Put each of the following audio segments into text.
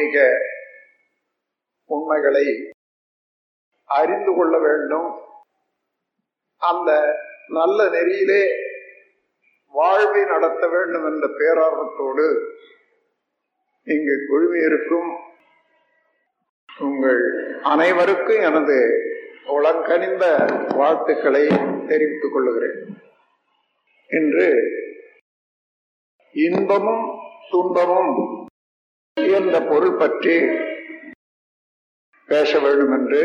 ஆன்மீக உண்மைகளை அறிந்து கொள்ள வேண்டும். அந்த நல்ல நெறியிலே வாழ்வை நடத்த வேண்டும் என்ற பேரார்வத்தோடு இங்கு குழுமியிருக்கும் உங்கள் அனைவருக்கும் எனது உளங்கனிந்த வாழ்த்துக்களை தெரிவித்துக் கொள்ளுகிறேன். இன்று இன்பமும் துன்பமும் இந்த பொருள் பற்றி பேச வேண்டும் என்று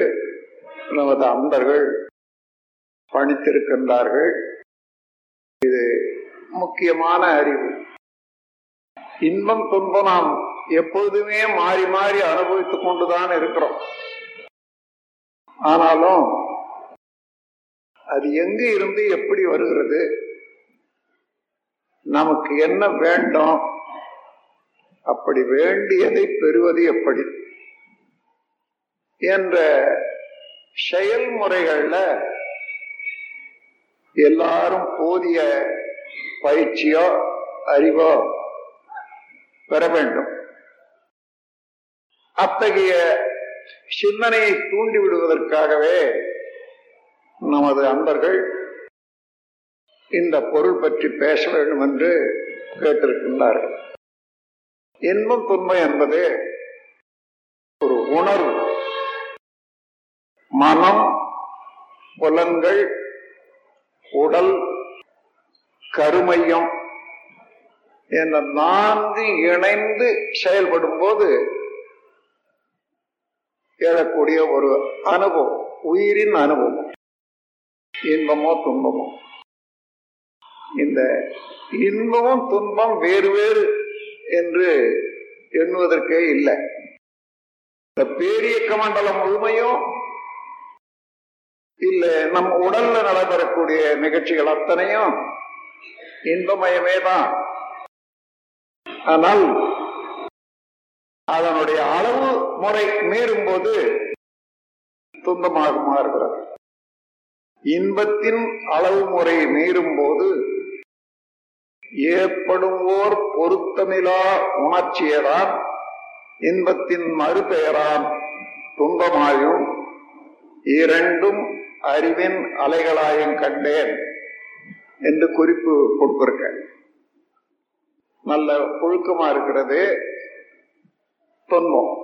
நமது அன்பர்கள் பணித்திருக்கின்றார்கள். இது முக்கியமான அறிவு. இன்பம் துன்பம் நாம் எப்பொழுதுமே மாறி மாறி அனுபவித்துக் கொண்டுதான் இருக்கிறோம். ஆனாலும் அது எங்கு இருந்து எப்படி வருகிறது? நமக்கு என்ன வேண்டும்? அப்படி வேண்டியதை பெறுவது எப்படி? என்ற செயல்முறைகள்ல எல்லாரும் போதிய பயிற்சியோ அறிவோ பெற வேண்டும். அத்தகைய சிந்தனையை தூண்டி விடுவதற்காகவே நமது அன்பர்கள் இந்த பொருள் பற்றி பேச வேண்டும் என்று கேட்டிருக்கின்றார்கள். இன்பம் துன்பம் என்பது ஒரு உணர்வு. மனம் புலன்கள் உடல் கருமையம் என்ற நான்கு இணைந்து செயல்படும் போது எழக்கூடிய ஒரு அனுபவம் உயிரின் அனுபவம். இன்பமோ துன்பமோ. இந்த இன்பமும் துன்பம் வேறு வேறு என்று எண்ணுவதற்கே இல்லை. இந்த பேரியக்க மண்டலம் முழுமையும் இல்ல நம் உடல்ல நடைபெறக்கூடிய நிகழ்ச்சிகள் அத்தனையும் இன்பமயமே தான் ஆனால் அதனுடைய அளவு முறை மீறும் போது துன்பமாக மாறுகிறது. இன்பத்தின் அளவு முறை மீறும் போது ஏற்படும் ஓர் பொருத்தமிலா உணர்ச்சியதான் இன்பத்தின் மறுபெயரான் துன்பமாயும் இரண்டும் அறிவின் அலைகளாயும் கண்டேன் என்று குறிப்பு கொடுத்திருக்க நல்ல புழுக்கமா இருக்கிறது துன்பம்.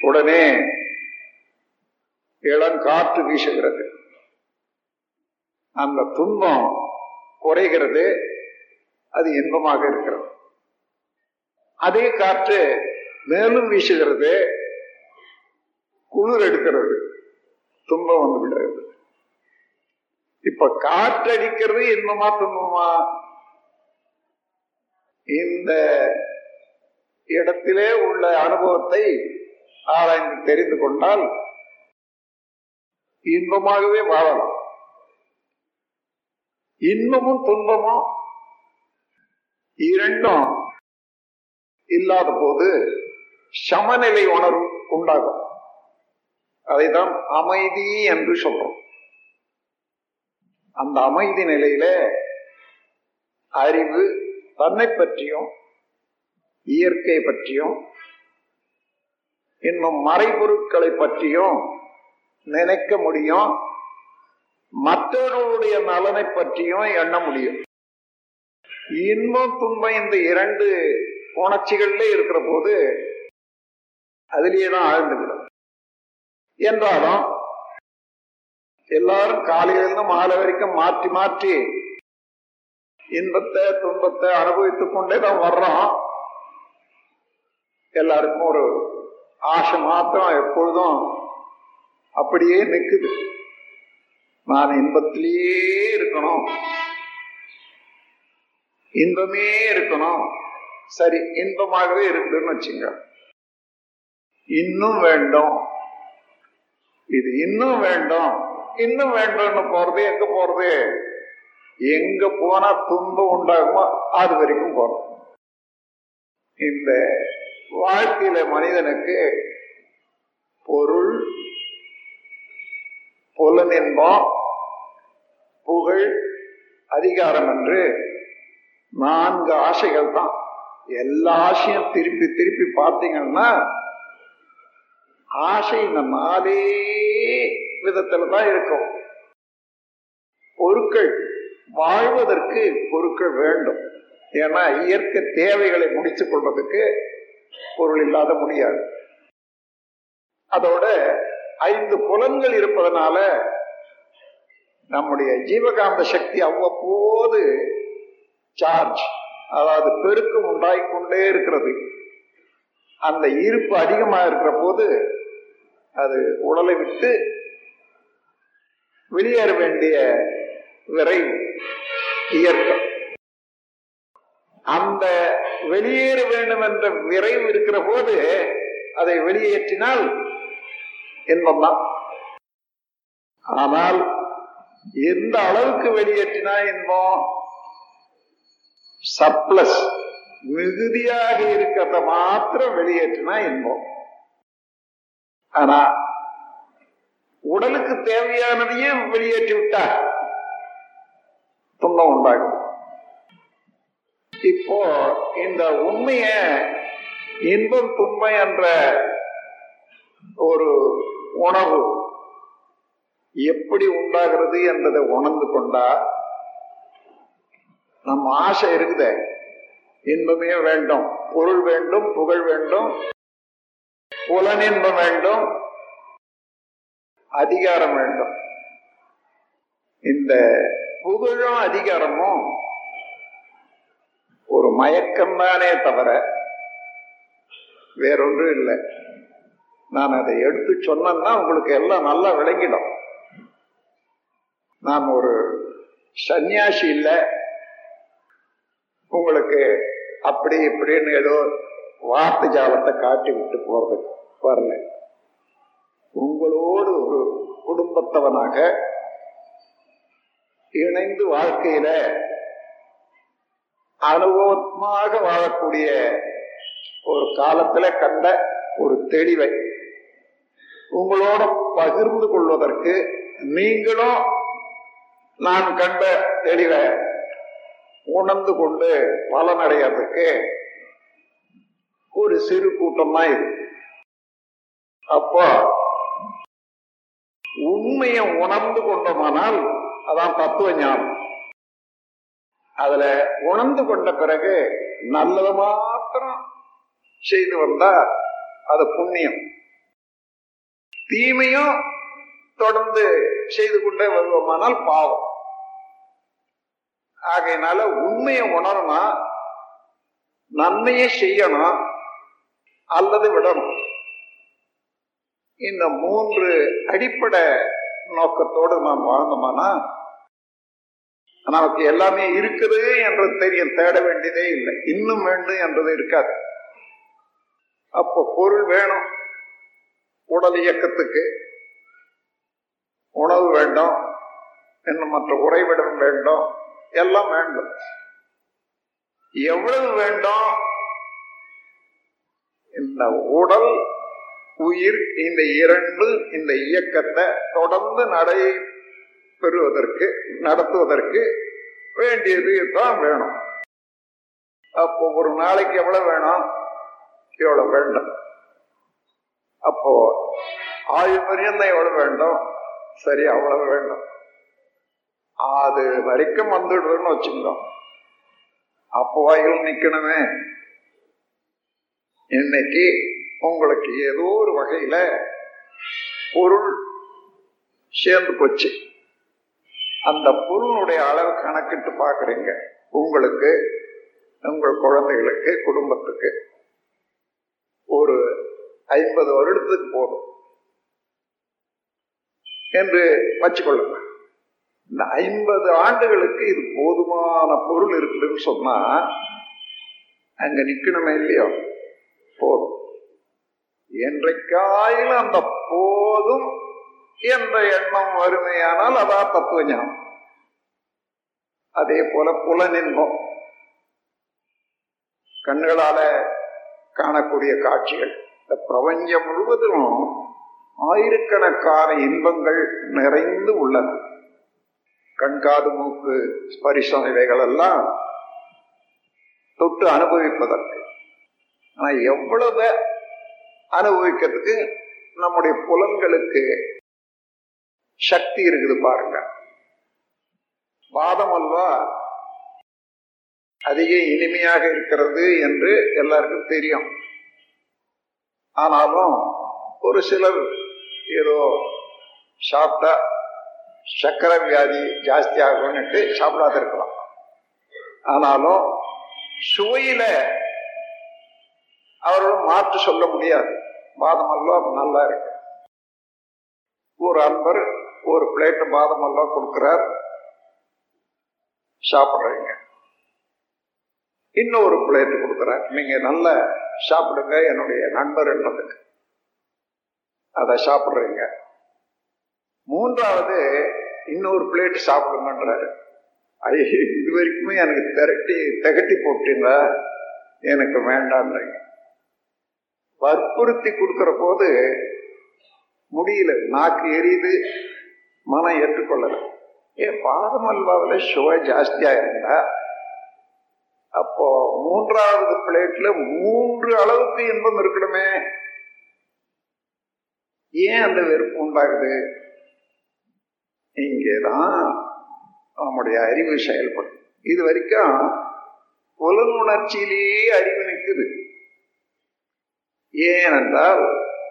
உடனே இளங்காற்று வீசுகிறது. அந்த துன்பம் குறைகிறது. அது இன்பமாக இருக்கிறது. அதே காற்று மேலும் வீசுகிறது குளிர் எடுக்கிறது துன்பம் வந்து விடுகிறது. இப்ப காற்றடிக்கிறது இன்பமா துன்பமா? இந்த இடத்திலே உள்ள அனுபவத்தை ஆராய்ந்து தெரிந்து கொண்டால் இன்பமாகவே வாழலாம். இன்பமும் துன்பமும் இரண்டும் இல்லாத போது சமநிலை உணர்வு உண்டாகும். அதைதான் அமைதி என்று சொல்றோம். அந்த அமைதி நிலையில அறிவு தன்னை பற்றியும் இயற்கை பற்றியும் இன்னும் மறைபொருட்களை பற்றியும் நினைக்க முடியும். மற்றவர்களுடைய நலனை பற்றியும் எண்ண முடியும். இன்பம் துன்பம் இந்த இரண்டு உணர்ச்சிகள்ல இருக்கிற போது அதிலேயே தான் ஆழ்ந்துவிடும் என்றாலும் எல்லாரும் காலையிலிருந்து மாலை வரைக்கும் மாற்றி மாற்றி இன்பத்தை துன்பத்தை அனுபவித்துக் கொண்டே தான் வர்றோம். எல்லாருக்கும் ஒரு ஆசை மாத்திரம் எப்பொழுதும் அப்படியே நிக்குது. நான் இன்பத்திலேயே இருக்கணும். இன்பமே இருக்கணும். சரி இன்பமாகவே இருக்குன்னு வச்சுங்க. இன்னும் வேண்டும். இது இன்னும் வேண்டும். இன்னும் வேண்டும்னு போறது எங்க போறது? எங்க போனா துன்பம் உண்டாகுமோ அது வரைக்கும் போறோம் இந்த வாழ்க்கையில மனிதனுக்கு பொருள் புலனின்பம் புகழ் அதிகாரம் என்று நான்கு ஆசைகள் தான். எல்லா ஆசையும் திருப்பி திருப்பி பார்த்தீங்கன்னா ஆசை இந்த மாதே விதத்துல தான் இருக்கும். பொருட்கள் வாழ்வதற்கு பொருட்கள் வேண்டும். ஏன்னா இயற்கை தேவைகளை முடித்துக் கொள்வதற்கு பொருள் இல்லாத முடியாது. அதோட ஐந்து புலன்கள் இருப்பதனால நம்முடைய ஜீவகாந்த சக்தி அவ்வப்போது சார்ஜ் அதாவது பெருக்கம் உண்டாகிக்கொண்டே இருக்கிறது. அந்த இருப்பு அதிகமாக இருக்கிற போது அது உடலை விட்டு வெளியேற வேண்டிய விரைவு இயற்கை. அந்த வெளியேற வேண்டும் என்ற விரைவு இருக்கிற போது அதை வெளியேற்றினால் இன்பம்தான். ஆனால் எந்த அளவுக்கு வெளியேற்றினா இன்பம்? சப்ளஸ். மிகுதியாக இருக்கிறத மாத்திரம் வெளியேற்றினா இன்பம். ஆனா உடலுக்கு தேவையானதையும் வெளியேற்றி விட்டா துன்பம் உண்டாகும். இப்போ இந்த உண்மைய இன்பம் துன்பம் என்ற ஒரு உணவு எப்படி உண்டாகிறது என்பதை உணர்ந்து கொண்டா நம்ம ஆசை இருக்குதே. இன்பமே வேண்டும். பொருள் வேண்டும் புகழ் வேண்டும். புலனின்பம் வேண்டும். அதிகாரம் வேண்டும். இந்த புகழும் அதிகாரமும் ஒரு மயக்கம் தானே தவிர வேறொன்றும் இல்லை. நான் அதை எடுத்து சொன்னேன்னா உங்களுக்கு எல்லாம் நல்லா விளங்கிடும். நான் ஒரு சன்னியாசி இல்லை. உங்களுக்கு அப்படி இப்படின்னு ஏதோ வார்த்தை ஜாலத்தை காட்டி விட்டு போறது வரல உங்களோடு ஒரு குடும்பத்தவனாக இணைந்து வாழ்க்கையில அனுபவமாக வாழக்கூடிய ஒரு காலத்துல கண்ட ஒரு தெளிவை உங்களோட பகிர்ந்து கொள்வதற்கு நீங்களும் நான் கண்ட தெளிவை உணர்ந்து கொண்டு பலனடைகிறதுக்கு ஒரு சிறு கூட்டம் தான் இது அப்போ உண்மையை உணர்ந்து கொண்டோமானால் அதான் தத்துவ ஞானம். அதுல உணர்ந்து கொண்ட பிறகு நல்லது மாத்திரம் செய்து வந்தா அது புண்ணியம். தீமையும் தொடர்ந்து செய்து கொண்டே வருவோமானால் பாவம். ஆகையினால உண்மையை உணரணும் நன்மையை செய்யணும் அல்லது விடணும். இந்த மூன்று அடிப்படை நோக்கத்தோடு நாம் வாழ்ந்தோமானா நமக்கு எல்லாமே இருக்குது என்று தெரியும் தேட வேண்டியதே இல்லை. இன்னும் வேண்டும் என்றது இருக்காது. அப்போ பொருள் வேணும் உடல் இயக்கத்துக்கு. உணவு வேண்டும் இன்னும் மற்ற உறைவிடம் வேண்டும். எல்லாம் வேண்டும். எவ்வளவு வேண்டும்? இந்த உடல் உயிர் இந்த இரண்டு இந்த இயக்கத்தை தொடர்ந்து நடை பெறுவதற்கு நடத்துவதற்கு வேண்டியது தான் வேணும். அப்போ ஒரு நாளைக்கு எவ்வளவு வேணும்? எவ்வளவு வேண்டும். அப்போ ஆயுள் பரியந்தம் எவ்வளவு வேண்டும்? சரி அவ்வளவு வேண்டும். அது வரைக்கும் வந்துடுறோன்னு வச்சுக்கோம் அப்போ வாயில் நிக்கணுமே. இன்னைக்கு உங்களுக்கு ஏதோ ஒரு வகையில பொருள் சேர்ந்து போச்சு. அந்த பொருளுடைய அளவு கணக்கிட்டு பாக்குறீங்க உங்களுக்கு உங்கள் குழந்தைகளுக்கு குடும்பத்துக்கு. ஒரு ஐம்பது வருடத்துக்கு போதும். என்று வச்சுக்கொள்ளுங்க. இந்த ஐம்பது ஆண்டுகளுக்கு இது போதுமான பொருள் இருக்குதுன்னு சொன்னா அங்க நிக்கணுமே இல்லையோ? போதும். என்றைக்காயிலும் அந்த போதும் என்ற எண்ணம் வறுமையானால் அதான் தத்துவ ஞானம். அதே போல புலனின்பம். கண்களால காணக்கூடிய காட்சிகள். இந்த பிரபஞ்சம் முழுவதும் ஆயிரக்கணக்கான இன்பங்கள் நிறைந்து உள்ளன. கண்காது மூக்கு ஸ்பரிசம் இவைகள் எல்லாம் தொட்டு அனுபவிப்பதற்கு. ஆனால் எவ்வளவு அனுபவிக்கிறதுக்கு நம்முடைய புலன்களுக்கு சக்தி இருக்குது பாருங்க. வாதம் அல்வா அதிக இனிமையாக இருக்கிறது என்று எல்லாருக்கும் தெரியும். ஆனாலும் ஒரு சிலர் ஏதோ சாப்பிட்டா சக்கரை வியாதி ஜாஸ்தி ஆகும்னுட்டு சாப்பிடாத இருக்கலாம் ஆனாலும் சுவையில அவர்களும் மாற்று சொல்ல முடியாது. பாதம் நல்லா இருக்கு. ஒரு அன்பர் ஒரு பிளேட்டு பாதமெல்லாம் கொடுக்கிறார். சாப்பிட்றீங்க. இன்னொரு பிளேட்டு கொடுக்குறார். நீங்க நல்ல சாப்பிடுங்க என்னுடைய நண்பர் என்றதுக்கு அதை சாப்பிட்றீங்க. மூன்றாவது இன்னொரு பிளேட் சாப்பிடுங்கன்றாரு. ஐயோ இது வரைக்குமே எனக்கு திரட்டி திகட்டி போட்டீங்க. எனக்கு வேண்டாம் வற்புறுத்தி கொடுக்குற போது முடியல. நாக்கு எரியுது மனம் ஏற்றுக்கொள்ளல. ஏன் பாதம் அல்வாவில் சுவை ஜாஸ்தியாக இருந்தா அப்போ மூன்றாவது பிளேட்ல மூன்று அளவுக்கு இன்பம் இருக்கணுமே. ஏன் அந்த வெறுப்பு உண்டாகுது? இங்கேதான் நம்முடைய அறிவு செயல்படும். இது வரைக்கும் புலன் உணர்ச்சியிலேயே அறிவு நிற்குது. ஏனென்றால்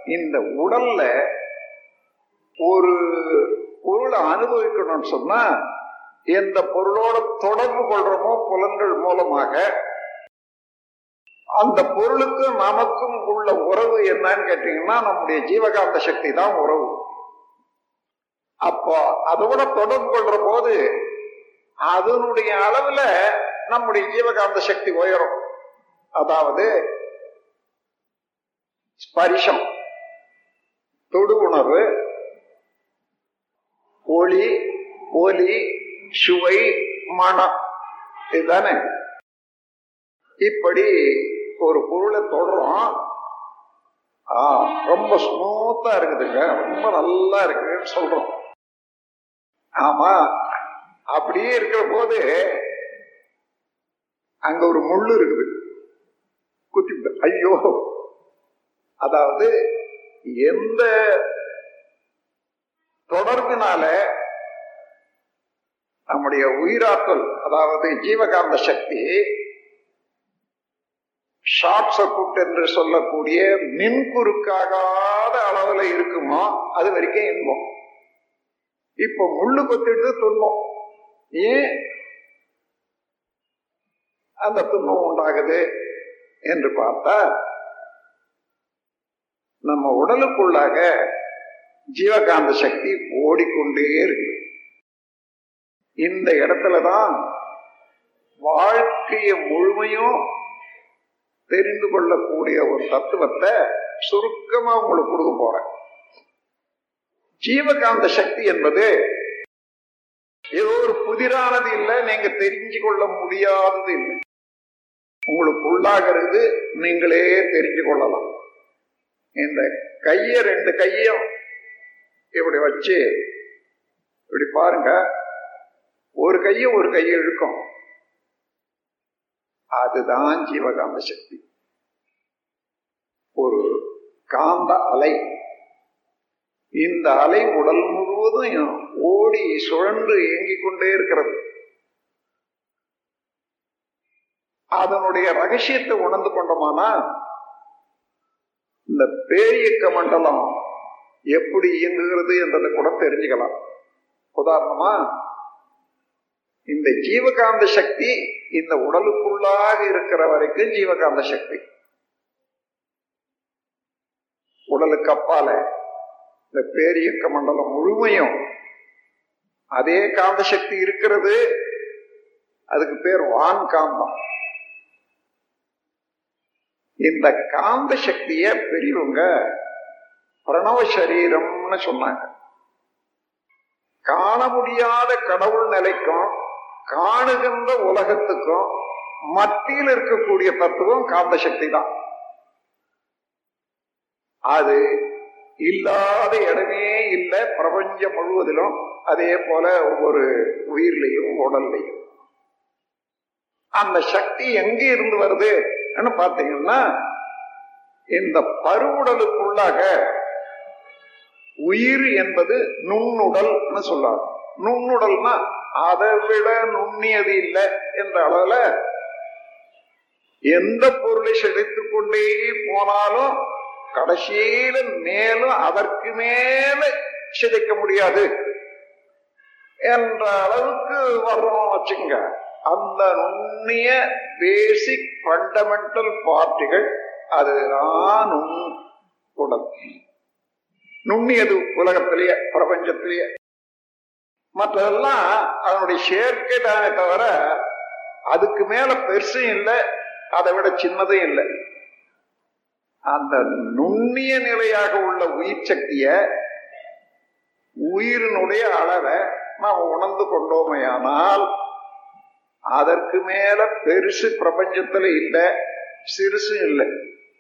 இந்த உடல்ல ஒரு பொருளை அனுபவிக்கணும்னு சொன்னா எந்த பொருளோட தொடர்பு கொள்றோமோ புலன்கள் மூலமாக அந்த பொருளுக்கும் நமக்கும் உள்ள உறவு என்னன்னு கேட்டீங்கன்னா நம்முடைய ஜீவகாந்த சக்தி தான் உறவு. அப்போ அதோட தொடர்பு கொள்ற போது அதனுடைய அளவுல நம்முடைய ஜீவகாந்த சக்தி உயரும். அதாவது ஸ்பரிசம் தொடு உணர்வு ஒளி ஒலி சுவை மனம் இதுதானே. இப்படி ஒரு பொருளை தொடரும் ரொம்ப ஸ்மூத்தா இருக்குதுங்க. ரொம்ப நல்லா இருக்குன்னு சொல்றோம். ஆமா. அப்படியே இருக்கிற போது அங்க ஒரு முள்ளு இருக்குது. குத்தி ஐயோ. அதாவது எந்த தொடர்பினால நம்முடைய உயிராற்றல் அதாவது ஜீவகாந்த சக்தி ஷார்ட் சர்க்குட் என்று சொல்லக்கூடிய மின்குறுக்காகாத அளவுல இருக்குமோ அது வரைக்கும் இன்பம். இப்ப முள்ளு கொத்திட்டு துன்பம். ஏன்? அந்த துன்பம் உண்டாகுது என்று பார்த்தா நம்ம உடலுக்குள்ளாக ஜீவகாந்த சக்தி ஓடிக்கொண்டே இருக்கு இந்த இடத்துலதான் வாழ்க்கைய முழுமையும் தெரிந்து கொள்ளக்கூடிய ஒரு தத்துவத்தை சுருக்கமா உங்களுக்கு கொடுக்க போறேன். ஜீவகாந்த சக்தி என்பது ஏதோ ஒரு புதிரானது இல்லை நீங்க தெரிஞ்சு கொள்ள முடியாதது இல்லை. உங்களுக்கு உள்ளாகிறது நீங்களே தெரிஞ்சு கொள்ளலாம். இந்த கைய ரெண்டு கையும் இப்படி வச்சு இப்படி பாருங்க. ஒரு கையை ஒரு கையை இழுக்கும். அதுதான் ஜீவகாந்த சக்தி. ஒரு காந்த அலை. இந்த அலை உடல் முழுவதும் ஓடி சுழன்று இயங்கிக் கொண்டே இருக்கிறது. அதனுடைய ரகசியத்தை உணர்ந்து கொண்டோமானா இந்த பேரியக்க மண்டலம் எப்படி இயங்குகிறது என்றதை கூட தெரிஞ்சுக்கலாம். உதாரணமா இந்த ஜீவகாந்த சக்தி இந்த உடலுக்குள்ளாக இருக்கிற வரைக்கும் ஜீவகாந்த சக்தி. உடலுக்கு அப்பால இந்த பேரியக்க மண்டலம் முழுமையும் அதே காந்த சக்தி இருக்கிறது. அதுக்கு பேர் வான் காந்தம். இந்த காந்த சக்திய பெரியவங்க பிரணவ சரீரம்னு சொன்னாங்க. காண முடியாத கடவுள் நிலைக்கும் காணுகின்ற உலகத்துக்கும் மத்தியில் இருக்கக்கூடிய தத்துவம் காந்த சக்தி தான். அது இல்லாத இடமே இல்லை பிரபஞ்சம் முழுவதிலும். அதே போல ஒவ்வொரு உயிர்லையும் உடல்லையும். அந்த சக்தி எங்க இருந்து வருது பார்த்தீங்கன்னா இந்த பருவுடலுக்குள்ளாக உயிர் என்பது நுண்ணுடல்னு சொல்லலாம் நுண்ணுடல்னா அதை விட நுண்ணியது இல்லை என்ற அளவுல எந்த பொருளை செழித்து கொண்டே போனாலும் கடைசியில மேலும் அதற்கு மேல சிதைக்க முடியாது. என்ற அளவுக்கு வர்றோம் வச்சுங்க அந்த நுண்ணிய பேசிக் ஃபண்டமெண்டல் பார்ட்டிகள் அதுதான் நுண் உடல் நுண்ணியது உலகத்திலேயே பிரபஞ்சத்திலேயே. மற்றதெல்லாம் அதனுடைய சேர்க்கை தானே தவிர அதுக்கு மேல பெருசும் இல்லை அதை விட சின்னதும் இல்லை. அந்த நுண்ணிய நிலையாக உள்ள உயிர் சக்திய உயிரினுடைய அளவை நாம் உணர்ந்து கொண்டோமையானால் அதற்கு மேல பெருசு பிரபஞ்சத்துல இல்லை சிறுசும் இல்லை.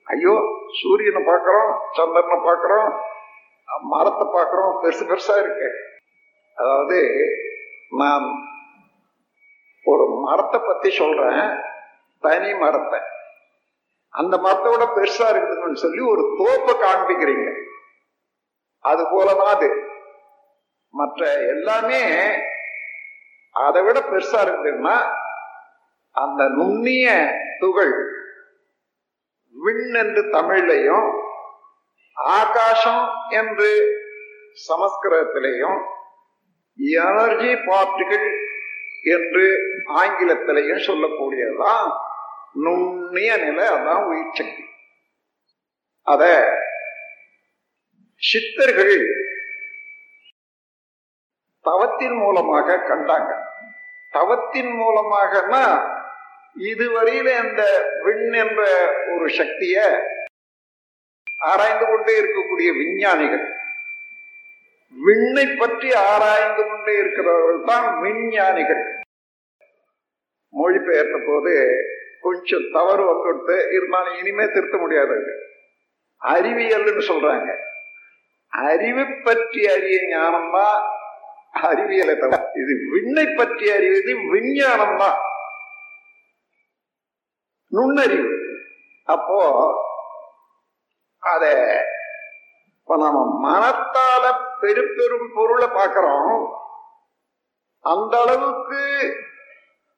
ஐயோ சூரியனை பார்க்கிறோம் சந்திரனை பார்க்கிறோம் மரத்தை பார்க்கிறோம் பெருசு பெருசா இருக்கு. அதாவது நான் ஒரு மரத்தை பத்தி சொல்றேன் தனி மரத்தை. அந்த மரத்தோட பெருசா இருக்குதுன்னு சொல்லி ஒரு தோப்பை காண்பிக்கிறீங்க. அது போலதான் அது. மற்ற எல்லாமே அதை விட பெருசா இருக்குதுன்னா அந்த நுண்ணிய துகள் விண் என்று தமிழ்லையும் ஆகாசம் என்று சமஸ்கிருதத்திலையும் எனர்ஜி பார்ட்டிகள் என்று ஆங்கிலத்திலையும் சொல்லக்கூடியதுதான் நுண்ணிய நிலை அதான் உயிர் சக்தி. அத சித்தர்கள் தவத்தின் மூலமாக கண்டாங்க. தவத்தின் மூலமாகனா இதுவரையில அந்த விண் என்ற ஒரு சக்திய ஆராய்ந்து கொண்டே இருக்கக்கூடிய விஞ்ஞானிகள். விண்ணை பற்றி ஆராய்ந்து கொண்டே இருக்கிறவர்கள் தான் விஞ்ஞானிகள். மொழிபெயர்த்த போது கொஞ்சம் தவறு வந்துடுத்து இருந்தாலும் இனிமே திருத்த முடியாது. அறிவியல்னு சொல்றாங்க. அறிவு பற்றி அறிய ஞானம் தான் அறிவியலை தவிர இது விண்ணை பற்றி அறிவது விஞ்ஞானம் தான் நுண்ணறிவு. அப்போ அத இப்ப நம்ம மனத்தால பெரு பெரும் பொருளை பார்க்கிறோம். அந்த அளவுக்கு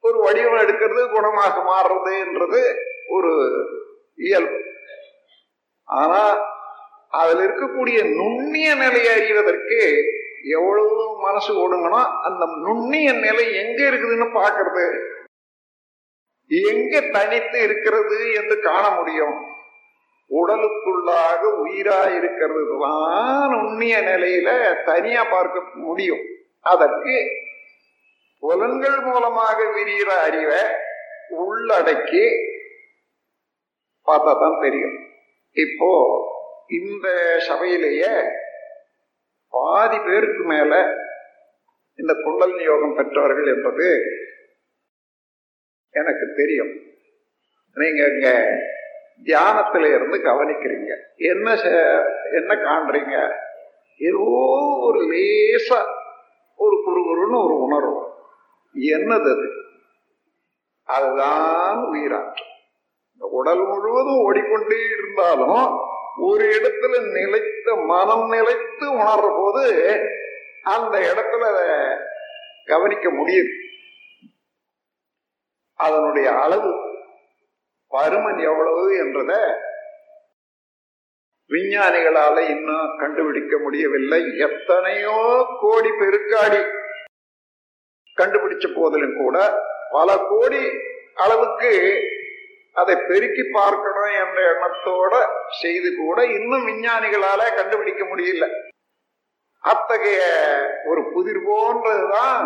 ஒரு வடிவம் எடுக்கிறது குணமாக மாறுறதுன்றது ஒரு இயல்பு. ஆனா அதுல இருக்கக்கூடிய நுண்ணிய நிலையை அறிவதற்கு எவ்வளவு மனசு ஓடுங்கன்னா அந்த நுண்ணிய நிலை எங்க இருக்குதுன்னு பாக்குறது எங்க தனித்து இருக்கிறது என்று காண முடியும். உடலுக்குள்ளாக உயிரா இருக்கிறது தான் நுண்ணிய நிலையில தனியா பார்க்க முடியும். அதற்கு புலன்கள் மூலமாக விரிகிற அறிவை உள்ளடக்கி பார்த்தா தான் தெரியும். இப்போ இந்த சபையிலேயே பாதி பேருக்கு மேல இந்த குண்டல் யோகம் பெற்றவர்கள் என்பது எனக்கு தெரியும். நீங்க இங்க தியானத்துல இருந்து கவனிக்கிறீங்க. என்ன என்ன காண்றீங்க? ஏதோ ஒரு லேசா ஒரு குறுகுறுன்னு ஒரு உணர்வு. என்னது அது அதுதான் உயிராற்றல். இந்த உடல் முழுவதும் ஓடிக்கொண்டே இருந்தாலும் ஒரு இடத்துல நிலைத்த மனம் நிலைத்து உணர்ற போது அந்த இடத்துல கவனிக்க முடியுது. அதனுடைய அளவு பருமன் எவ்வளவு என்றத விஞ்ஞானிகளால இன்னும் கண்டுபிடிக்க முடியவில்லை. எத்தனையோ கோடி பெருக்காடி கண்டுபிடிச்ச போதிலும் கூட பல கோடி அளவுக்கு அதை பெருக்கி பார்க்கணும் என்ற எண்ணத்தோட செய்து கூட இன்னும் விஞ்ஞானிகளால கண்டுபிடிக்க முடியல. அத்தகைய ஒரு புதிர் போன்றதுதான்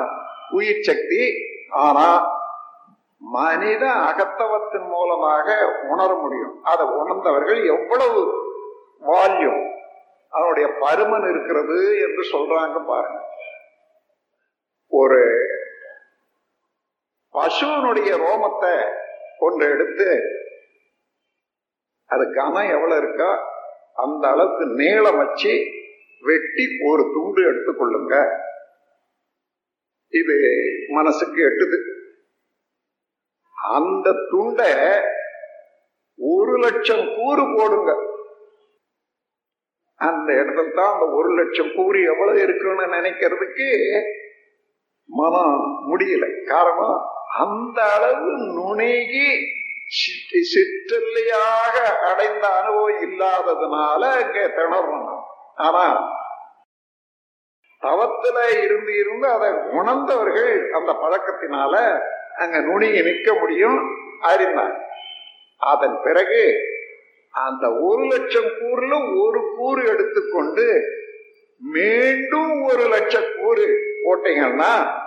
உயிர் சக்தி. ஆனா மனித அகத்தவத்தின் மூலமாக உணர முடியும். அதை உணர்ந்தவர்கள் எவ்வளவு வால்யூம் அதனுடைய பருமன் இருக்கிறது என்று சொல்றாங்க பாருங்க. ஒரு பசுவனுடைய ரோமத்தை ஒன்று எடுத்து அது கனம் எவ்வளவு இருக்கா? அந்த அளவுக்கு நீளம் வச்சு வெட்டி ஒரு துண்டு எடுத்துக்கொள்ளுங்க இது மனசுக்கு எட்டுது. அந்த துண்டை ஒரு லட்சம் கூறு போடுங்க. அந்த இடத்துல தான் அந்த ஒரு லட்சம் கூறு எவ்வளவு இருக்குன்னு நினைக்கிறதுக்கு மனம் முடியல. காரணம் அந்த அளவு நுணுகி சிற்றி சிற்றல்லையாக அடைந்த அனுபவம் இல்லாததுனால அங்க திணறணும். ஆனா தவத்துல இருந்து இருந்து அதை உணர்ந்தவர்கள் அந்த பழக்கத்தினால அங்க நுணுகி நிற்க முடியும் அறிந்தார் அதன் பிறகு அந்த ஒரு லட்சம் கூறுல ஒரு கூறு எடுத்துக்கொண்டு மீண்டும் ஒரு லட்சம் கூறு போட்டீங்கன்னா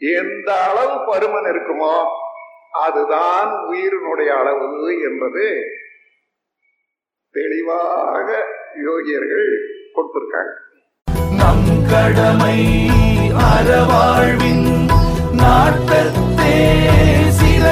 எந்த அளவு பருமன் இருக்குமோ அதுதான் உயிரினுடைய அளவு என்பது தெளிவாக யோகியர்கள் கொடுத்திருக்காங்க. நம் கடமை அறவாழ்வின் நாட்டத்தே சில